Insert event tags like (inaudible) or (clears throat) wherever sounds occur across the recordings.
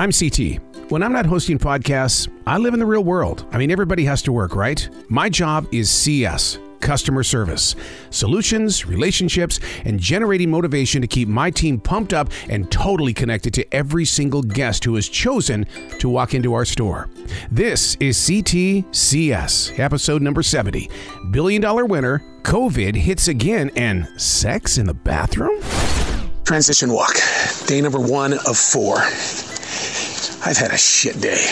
I'm CT. When I'm not hosting podcasts, I live in the real world. I mean, everybody has to work, right? My job is CS customer service, solutions, relationships, and generating motivation to keep my team pumped up and totally connected to every single guest who has chosen to walk into our store. This is CTCS, episode number 70. Billion dollar winner, COVID hits again, and sex in the bathroom? Transition walk, day number one of four. I've had a shit day.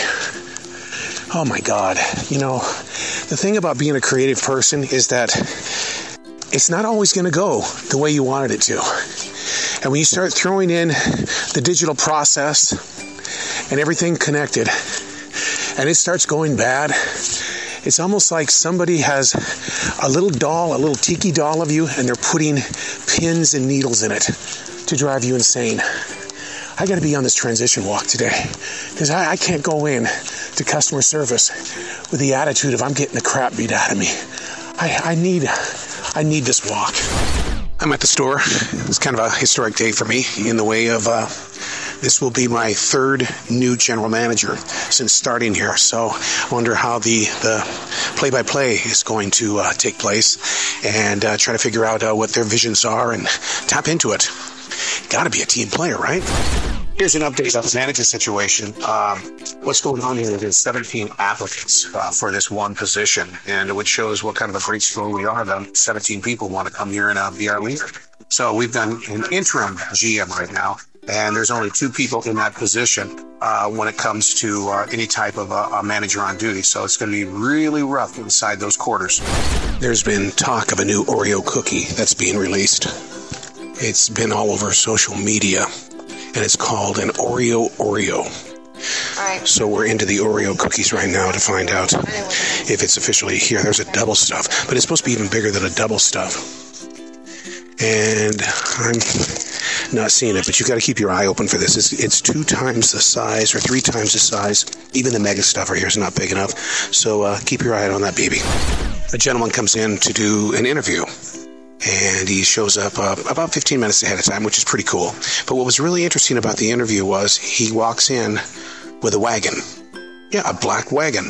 Oh my God. You know, the thing about being a creative person is that it's not always going to go the way you wanted it to. And when you start throwing in the digital process and everything connected, and it starts going bad, it's almost like somebody has a little doll, a little tiki doll of you, and they're putting pins and needles in it to drive you insane. I got to be on this transition walk today because I, I, can't go in to customer service with the attitude of I'm getting the crap beat out of me. I, I need, I need this walk. I'm at the store. It's kind of a historic day for me in the way of. Uh, this will be my third new general manager since starting here. So I wonder how the the play-by-play is going to uh, take place, and uh, try to figure out uh, what their visions are and tap into it. Got to be a team player, right? Here's an update on the manager situation. Um, what's going on here is 17 applicants uh, for this one position, and which shows what kind of a great school we are. That 17 people want to come here and uh, be our leader. So we've done an interim GM right now, and there's only two people in that position uh, when it comes to uh, any type of a, manager on duty. So it's going to be really rough inside those quarters. There's been talk of a new Oreo cookie that's being released. It's been all over social media and it's called an Oreo Oreo. Right. So we're into the Oreo cookies right now to find out if it's officially here. There's a double stuff, but it's supposed to be even bigger than a double stuff. And I'm not seeing it, but you've got to keep your eye open for this. It's, it's, two times the size or three times the size. Even the mega stuffer here is not big enough. So uh, keep your eye on that baby. A gentleman comes in to do an interview and he shows up uh, about 15 minutes ahead of time, which is pretty cool. But what was really interesting about the interview was he walks in with a wagon. Yeah, a black wagon.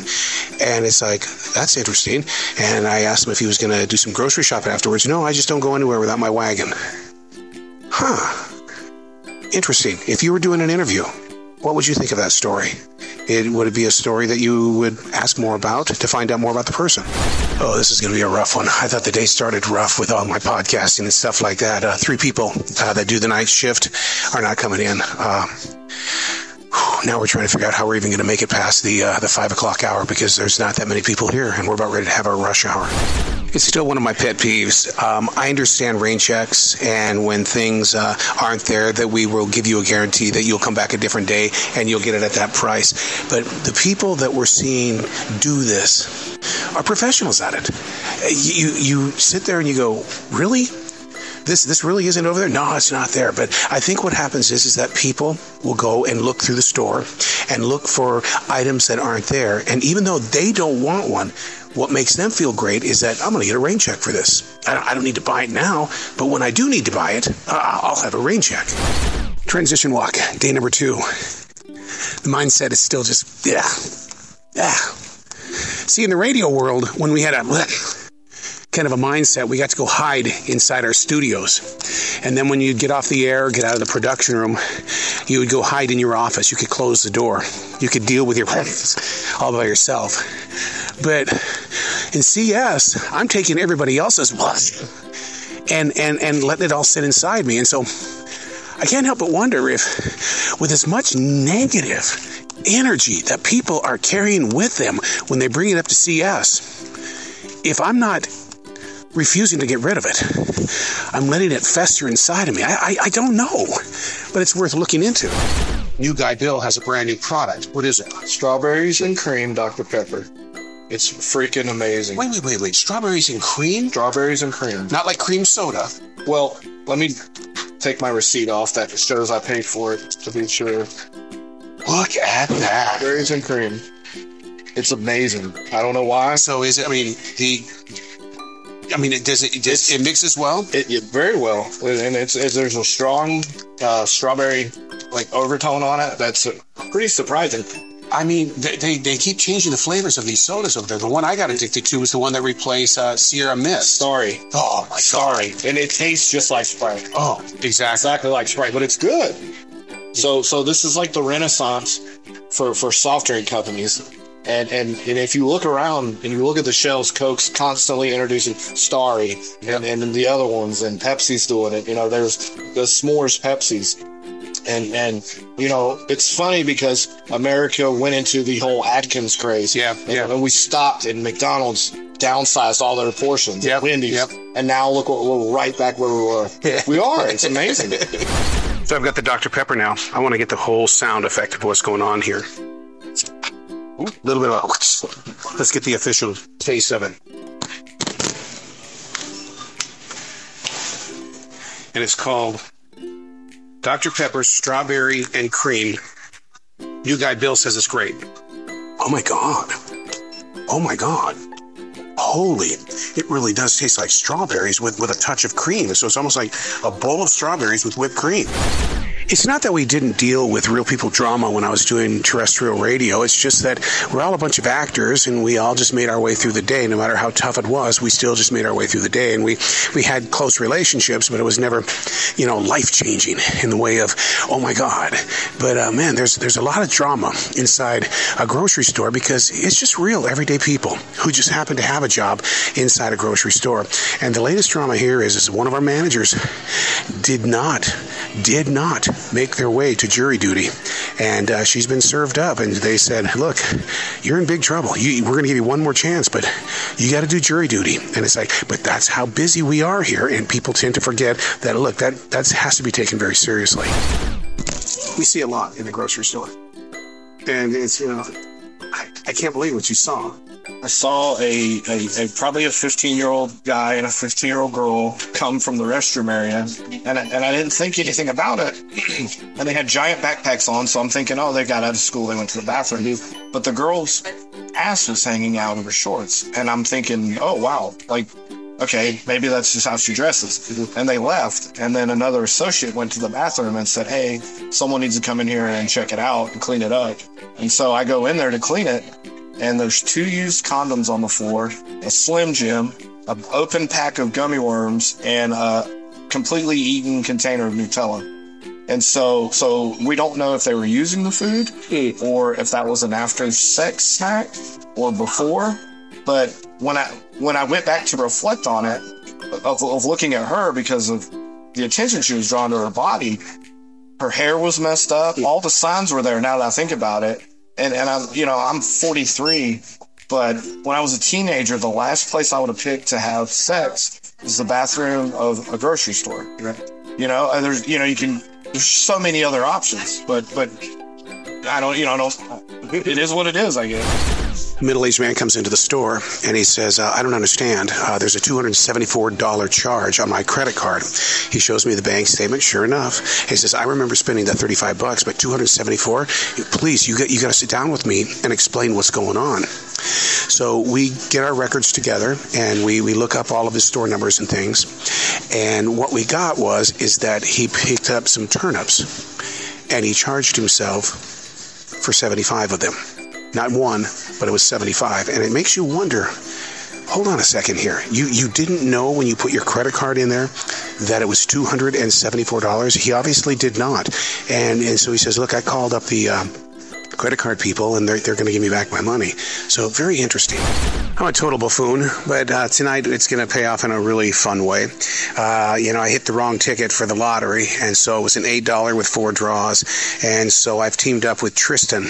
And it's like, that's interesting. And I asked him if he was going to do some grocery shopping afterwards. No, I just don't go anywhere without my wagon. Huh. Interesting. If you were doing an interview, what would you think of that story? It, would be a story that you would ask more about to find out more about the person? Oh, this is going to be a rough one. I thought the day started rough with all my podcasting and stuff like that. Uh, three people uh, that do the night shift are not coming in. Uh, now we're trying to figure out how we're even going to make it past the uh, the five o'clock hour because there's not that many people here, and we're about ready to have our rush hour. It's still one of my pet peeves. Um, I understand rain checks, and when things uh, aren't there, that we will give you a guarantee that you'll come back a different day and you'll get it at that price. But the people that we're seeing do this are professionals at it. You you sit there and you go, really? This this really isn't over there. No, it's not there. But I think what happens is is that people will go and look through the store and look for items that aren't there. And even though they don't want one, what makes them feel great is that I'm going to get a rain check for this. I don't, need to buy it now, but when I do need to buy it, I'll have a rain check. Transition walk, day number two. The mindset is still just, yeah, yeah. See, in the radio world, when we had a kind of a mindset. We got to go hide inside our studios. And then when you'd get off the air, get out of the production room, you would go hide in your office. You could close the door. You could deal with your problems all by yourself. But in CS, I'm taking everybody else's and, and, and letting it all sit inside me. And so I can't help but wonder if, with as much negative energy that people are carrying with them when they bring it up to CS, if I'm not refusing to get rid of it. I'm letting it fester inside of me. I, I, I don't know, but it's worth looking into. New Guy Bill has a brand new product. What is it? Strawberries and cream Dr. Pepper. It's freaking amazing. Wait, wait, wait, wait. Strawberries and cream? Strawberries and cream. Not like cream soda. Well, let me take my receipt off that shows I paid for it to be sure. Look at that. Strawberries and cream. It's amazing. I don't know why. So is it? I mean, the I mean, it does it, it does it mixes well? It, it, very well, and it's, it's there's a strong uh, strawberry like overtone on it. That's pretty surprising. I mean, they, they, they keep changing the flavors of these sodas over there. The one I got addicted to was the one that replaced uh, Sierra Mist. Sorry. Oh my Sorry. And it tastes just like Sprite. Oh, exactly. Exactly like Sprite, but it's good. So so this is like the renaissance for, for soft drink companies. And, and and if you look around and you look at the shelves, Coke's constantly introducing Starry and, and the other ones, and Pepsi's doing it. You know, there's the S'mores Pepsi's. And and you know, it's funny because America went into the whole Atkins craze. Yeah, And, yeah. and we stopped and McDonald's downsized all their portions. Yep, Wendy's. yep. And now look what we're right back where we were. (laughs) we are. It's amazing. (laughs) So I've got the Dr. Pepper now. I want to get the whole sound effect of what's going on here. A little bit of a, let's get the official taste of it. And it's called Dr. Pepper Strawberry and Cream. New guy Bill says it's great. Oh my God. Oh my God. Holy, it really does taste like strawberries with, with a touch of cream. So it's almost like a bowl of strawberries with whipped cream. It's not that we didn't deal with real people drama when I was doing terrestrial radio. It's just that we're all a bunch of actors and we all just made our way through the day. No matter how tough it was, we still just made our way through the day. And we, we had close relationships, but it was never, you know, life changing in the way of, oh my God. But uh, man, there's, there's a lot of drama inside a grocery store because it's just real everyday people who just happen to have a job inside a grocery store. And the latest drama here is, is one of our managers did not, did not make their way to jury duty. And uh, she's been served up. And they said, look, you're in big trouble. You, we're going to give you one more chance, but you got to do jury duty. And it's like, but that's how busy we are here. And people tend to forget that, look, that, that has to be taken very seriously. We see a lot in the grocery store. And it's, you know, I, I can't believe what you saw. I saw a, a, a probably a 15 year old guy and a 15 year old girl come from the restroom area, and I, and I didn't think anything about it. (clears throat) and they had giant backpacks on, so I'm thinking, oh, they got out of school, they went to the bathroom. But the girl's ass was hanging out of her shorts, and I'm thinking, oh wow, like. Okay, maybe that's just how she dresses. And they left. And then another associate went to the bathroom and said, Hey, someone needs to come in here and check it out and clean it up. And so I go in there to clean it and there's two used condoms on the floor, a Slim Jim, an open pack of gummy worms, and a completely eaten container of Nutella. And so, so we don't know if they were using the food hmm. or if that was an after sex snack or before. But when I when I went back to reflect on it, of, of looking at her because of the attention she was drawn to her body, her hair was messed up. All the signs were there. Now that I think about it, and and I'm you know I'm 43, but when I was a teenager, the last place I would have picked to have sex is the bathroom of a grocery store. You know, and there's you know you can there's so many other options, but but I don't you know I don't. It is what it is, I guess. A middle-aged man comes into the store and he says, uh, "I don't understand. Uh, there's a $274 charge on my credit card." He shows me the bank statement. Sure enough, he says, "I remember spending that 35 bucks, but 274. Please, you got you got to sit down with me and explain what's going on." So we get our records together and we, we look up all of his store numbers and things. And what we got was is that he picked up some turnips and he charged himself for 75 of them. Not one, but it was 75. And it makes you wonder, hold on a second here. You you didn't know when you put your credit card in there that it was $274? He obviously did not. And and so he says, "Look, I called up the um, credit card people and they're, they're going to give me back my money. So very interesting. I'm a total buffoon, but uh, tonight it's going to pay off in a really fun way. Uh, you know, I hit the wrong ticket for the lottery, and so it was an $8 with four draws. And so I've teamed up with Tristan,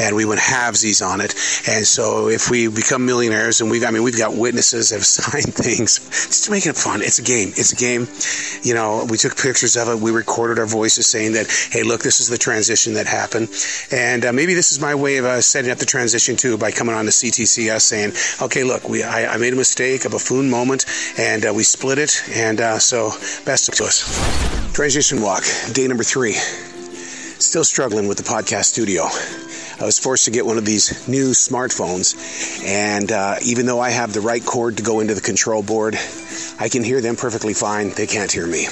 and we went halvesies on it. And so if we become millionaires, and we've, I mean, we've got witnesses that have (laughs) signed things, just to make it fun. It's a game. It's a game. You know, we took pictures of it. We recorded our voices saying that, hey, look, this is the transition that happened. And uh, maybe this is my way of uh, setting up the transition too by coming on to CTCS saying, okay, look, we I, I made a mistake, a buffoon moment, and uh, we split it. And uh, so, best to us. Transition walk, day number three. Still struggling with the podcast studio. I was forced to get one of these new smartphones, and uh, even though I have the right cord to go into the control board, I can hear them perfectly fine. They can't hear me.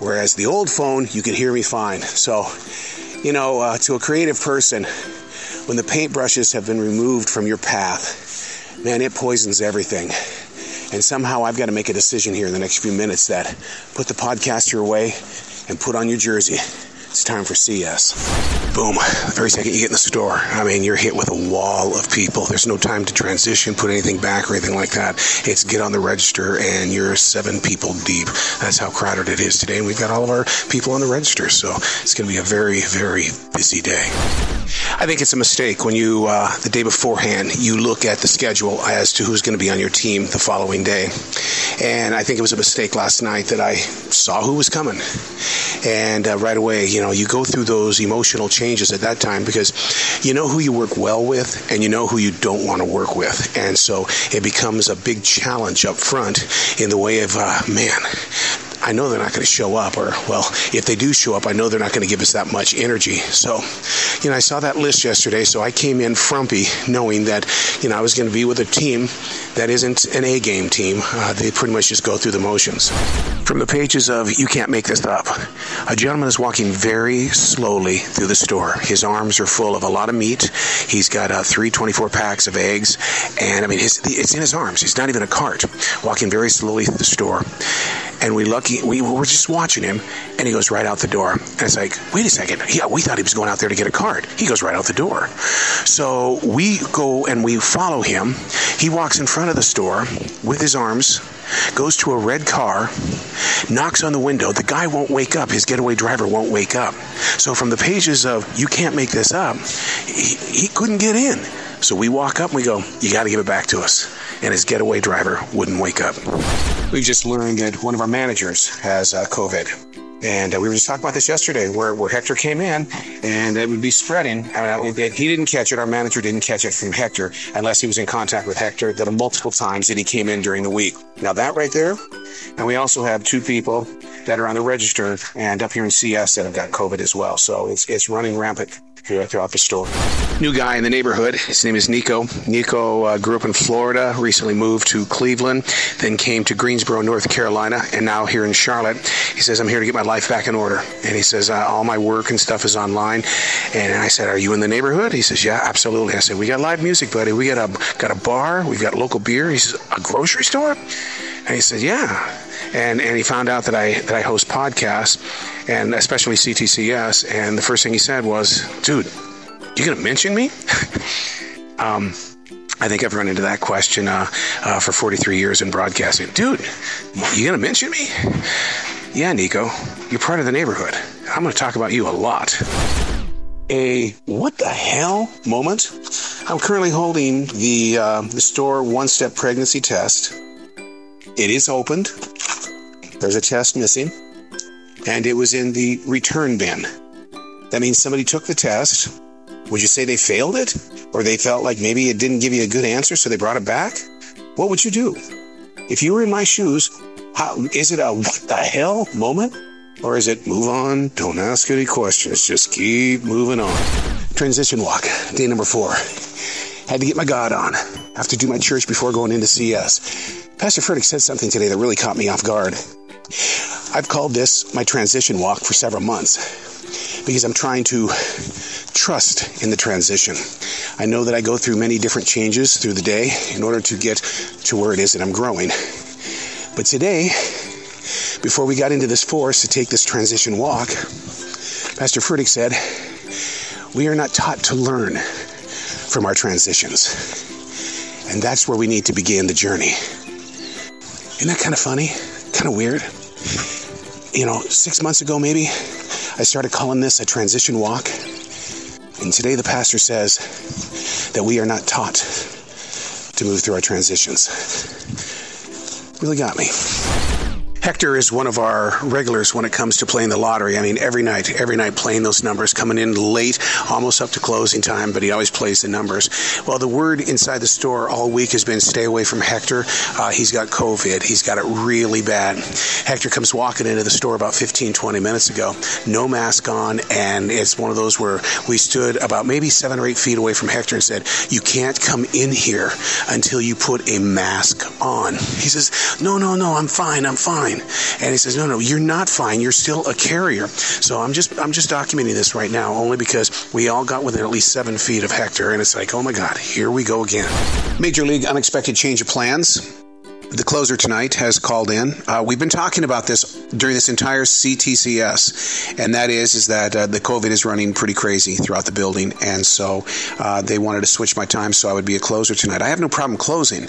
Whereas the old phone, you can hear me fine. So You know, uh, to a creative person, when the paintbrushes have been removed from your path, man, it poisons everything. And somehow I've got to make a decision here in the next few minutes that put the podcaster away and put on your jersey. It's time for CS. Boom. The very second you get in the store, I mean, you're hit with a wall of people. There's no time to transition, put anything back or anything like that. It's get on the register and you're seven people deep. That's how crowded it is today. And we've got all of our people on the register. So it's going to be a very, very busy day. I think it's a mistake when you, uh, the day beforehand, you look at the schedule as to who's going to be on your team the following day. And I think it was a mistake last night that I saw who was coming. And uh, right away, you know, you go through those emotional changes at that time because you know who you work well with and you know who you don't want to work with. And so it becomes a big challenge up front in the way of, uh, man, I know they're not going to show up, or, well, if they do show up, I know they're not going to give us that much energy. So, you know, I saw that list yesterday, so I came in frumpy knowing that, you know, I was going to be with a team that isn't an A game team. Uh, they pretty much just go through the motions. From the pages of You Can't Make This Up, a gentleman is walking very slowly through the store. His arms are full of a lot of meat. He's got uh, three 24 packs of eggs, and I mean, it's in his arms. He's not even a cart, walking very slowly through the store. And we lucky we were just watching him, and he goes right out the door. And it's like, wait a second, yeah, we thought he was going out there to get a card. He goes right out the door. So we go and we follow him. He walks in front of the store with his arms, goes to a red car, knocks on the window. The guy won't wake up. His getaway driver won't wake up. So from the pages of You Can't Make This Up, he, he couldn't get in. So we walk up and we go, You got to give it back to us. And his getaway driver wouldn't wake up. We just learned that one of our managers has uh, COVID. And uh, we were just talking about this yesterday, where, where Hector came in, and it would be spreading. Uh, he didn't catch it. Our manager didn't catch it from Hector, unless he was in contact with Hector that multiple times that he came in during the week. Now that right there, and we also have two people that are on the register and up here in CS that have got COVID as well. So it's it's running rampant throughout the store. New guy in the neighborhood. His name is Nico. Nico uh, grew up in Florida, recently moved to Cleveland, then came to Greensboro, North Carolina, and now here in Charlotte. He says, I'm here to get my life back in order. And he says, uh, all my work and stuff is online. And I said, Are you in the neighborhood? He says, Yeah, absolutely. I said, We got live music, buddy. We got a got a bar. We've got local beer. He says, A grocery store? And he said, Yeah. And and he found out that I that I host podcasts and especially CTCS. And the first thing he said was, "Dude, you gonna mention me?" (laughs) um, I think I've run into that question uh, uh, for 43 years in broadcasting. Dude, you gonna mention me? Yeah, Nico, you're part of the neighborhood. I'm gonna talk about you a lot. A what the hell moment. I'm currently holding the uh, the store one step pregnancy test. It is opened. There's a test missing and it was in the return bin. That means somebody took the test. Would you say they failed it? Or they felt like maybe it didn't give you a good answer, so they brought it back? What would you do? If you were in my shoes, how, is it a what the hell moment? Or is it move on, don't ask any questions, just keep moving on? Transition walk, day number four. Had to get my God on. Have to do my church before going into CS. Pastor Furtick said something today that really caught me off guard. I've called this my transition walk for several months because I'm trying to trust in the transition. I know that I go through many different changes through the day in order to get to where it is that I'm growing. But today, before we got into this forest to take this transition walk, Pastor Furtick said, We are not taught to learn from our transitions. And that's where we need to begin the journey. Isn't that kind of funny? Kind of weird? You know, six months ago maybe, I started calling this a transition walk. And today the pastor says that we are not taught to move through our transitions. Really got me. Hector is one of our regulars when it comes to playing the lottery. I mean, every night, every night playing those numbers, coming in late, almost up to closing time, but he always plays the numbers. Well, the word inside the store all week has been stay away from Hector. Uh, he's got COVID. He's got it really bad. Hector comes walking into the store about 15, 20 minutes ago, no mask on, and it's one of those where we stood about maybe seven or eight feet away from Hector and said, You can't come in here until you put a mask on. He says, No, no, no, I'm fine, I'm fine. Fine. And he says, no, no, you're not fine. You're still a carrier. So I'm just, I'm just documenting this right now only because we all got within at least seven feet of Hector. And it's like, oh my God, here we go again. Major League unexpected change of plans the closer tonight has called in. Uh, we've been talking about this during this entire CTCS, and that is is that uh, the COVID is running pretty crazy throughout the building, and so uh, they wanted to switch my time so I would be a closer tonight. I have no problem closing.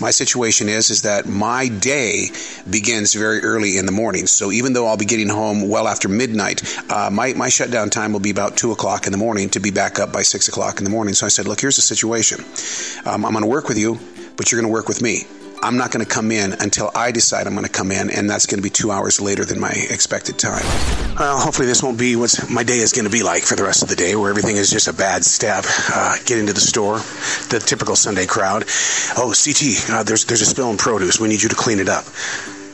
My situation is is that my day begins very early in the morning, so even though I'll be getting home well after midnight, uh, my my shutdown time will be about two o'clock in the morning to be back up by six o'clock in the morning. So I said, look, here's the situation. Um, I'm going to work with you, but you're going to work with me. I'm not going to come in until I decide I'm going to come in, and that's going to be two hours later than my expected time. Well, hopefully, this won't be what my day is going to be like for the rest of the day, where everything is just a bad step. Uh, get into the store, the typical Sunday crowd. Oh, CT, uh, there's there's a spill in produce. We need you to clean it up.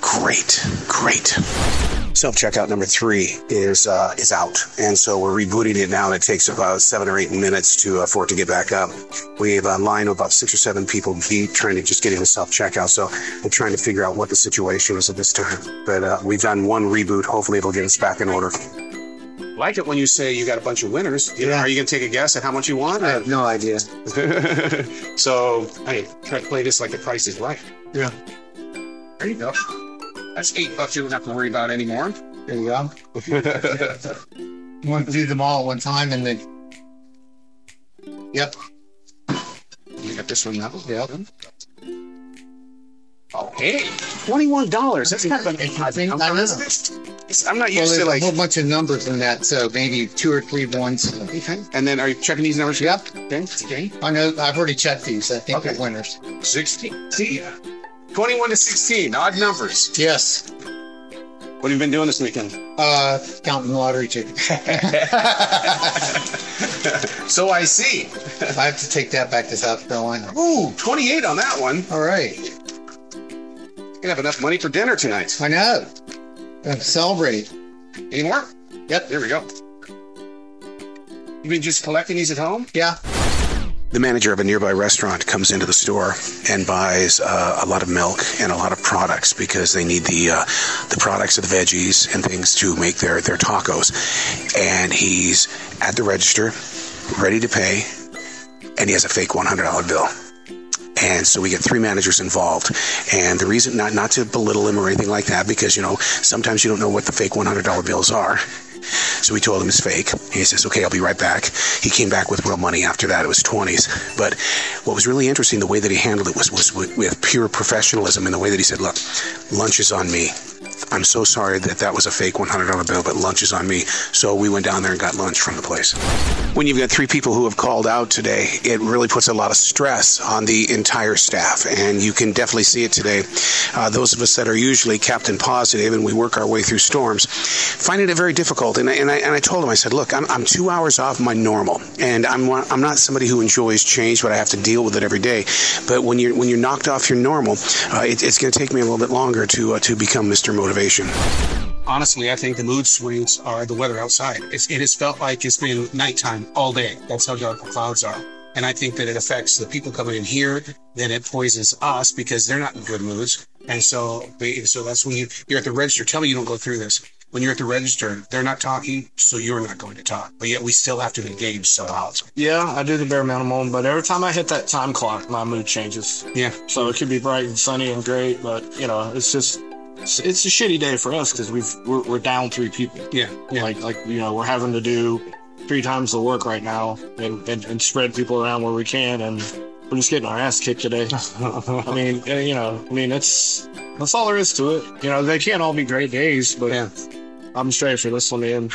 Great, great. Self checkout number three is uh, is out, and so we're rebooting it now. It takes about seven or eight minutes to uh, for it to get back up. We have a line of about six or seven people deep trying to just get into self checkout. So we're trying to figure out what the situation is at this time. But uh, we've done one reboot. Hopefully, it'll get us back in order. Like it when you say you got a bunch of winners. You know, Yeah. are you going to take a guess at how much you want? I have no idea. (laughs) so, hey, try to play this like the price is right. Yeah. There you go. That's eight bucks you don't have to worry about anymore. There you go. (laughs) You want to do them all at one time and then. Yep. You got this one now. Yep. Oh, hey, twenty-one dollars. That's kind of an I think- I know. It's- I'm not Well, used there's to like a whole bunch of numbers in that, so maybe two or three ones. Okay. And then are you checking these numbers? Yep. Okay. Okay. I know. I've already checked these. I think Okay. they're winners. Sixteen. See ya. Twenty-one to sixteen. Odd numbers. Yes. What have you been doing this weekend? Uh, counting lottery tickets. (laughs) so I see. I have to take that back to South Carolina. Ooh, 28 on that one. All right. Gonna have enough money for dinner tonight. I know. Uh, celebrate. Any more? Yep. There we go. You've been just collecting these at home? Yeah. The manager of a nearby restaurant comes into the store and buys uh, a lot of milk and a lot of products because they need the uh, the products of the veggies and things to make their their tacos. And he's at the register, ready to pay, and he has a fake one hundred dollar bill. And so we get three managers involved. And the reason, not, not to belittle him or anything like that, because, you know, sometimes you don't know what the fake $100 bills are. So we told him it's fake. He says, okay, I'll be right back. He came back with real money after that. It was 20s. But what was really interesting, the way that he handled it was, was with, with pure professionalism in the way that he said, look, lunch is on me. I'm so sorry that that was a fake $100 bill, but lunch is on me. So we went down there and got lunch from the place. When you've got three people who have called out today, it really puts a lot of stress on the entire staff. And you can definitely see it today. Uh, those of us that are usually captain positive and we work our way through storms find it very difficult. And I, and I, and I told him, I said, look, I'm, I'm two hours off my normal. And I'm, I'm not somebody who enjoys change, but I have to deal with it every day. But when you're, when you're knocked off your normal, uh, it, it's going to take me a little bit longer to, uh, to become Mr. Motivation. honestly, I think the mood swings are the weather outside. It's, it has felt like it's been nighttime all day. That's how dark the clouds are. And I think that it affects the people coming in here. Then it poisons us because they're not in good moods. And so, so that's when you, you're at the register. Tell me you don't go through this. When you're at the register, they're not talking, so you're not going to talk. But yet we still have to engage somehow. Yeah, I do the bare minimum, but every time I hit that time clock, my mood changes. Yeah. So it could be bright and sunny and great, but you know, it's just it's, it's a shitty day for us because we've we're, we're down three people. Yeah. Yeah. Like like you know, we're having to do three times the work right now and, and, and spread people around where we can, and we're just getting our ass kicked today. (laughs) I mean, uh, you know, I mean, that's that's all there is to it. You know, they can't all be great days, but Yeah. I'm straight for this one, man.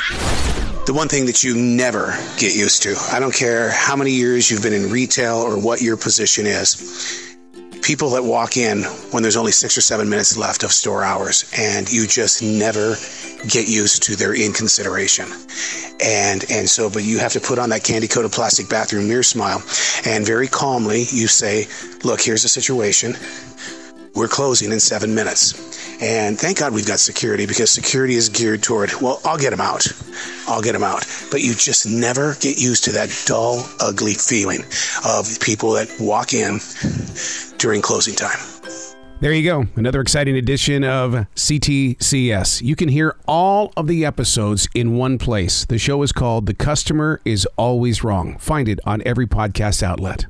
The one thing that you never get used to, I don't care how many years you've been in retail or what your position is, people that walk in when there's only six or seven minutes left of store hours and you just never get used to their inconsideration. And and so but you have to put on that candy coated plastic bathroom mirror smile and very calmly you say, look, here's the situation. We're closing in seven minutes. And thank God we've got security because security is geared toward, well, I'll get them out. I'll get them out. But you just never get used to that dull, ugly feeling of people that walk in during closing time. There you go. Another exciting edition of CTCS. You can hear all of the episodes in one place. The show is called The Customer is Always Wrong. Find it on every podcast outlet.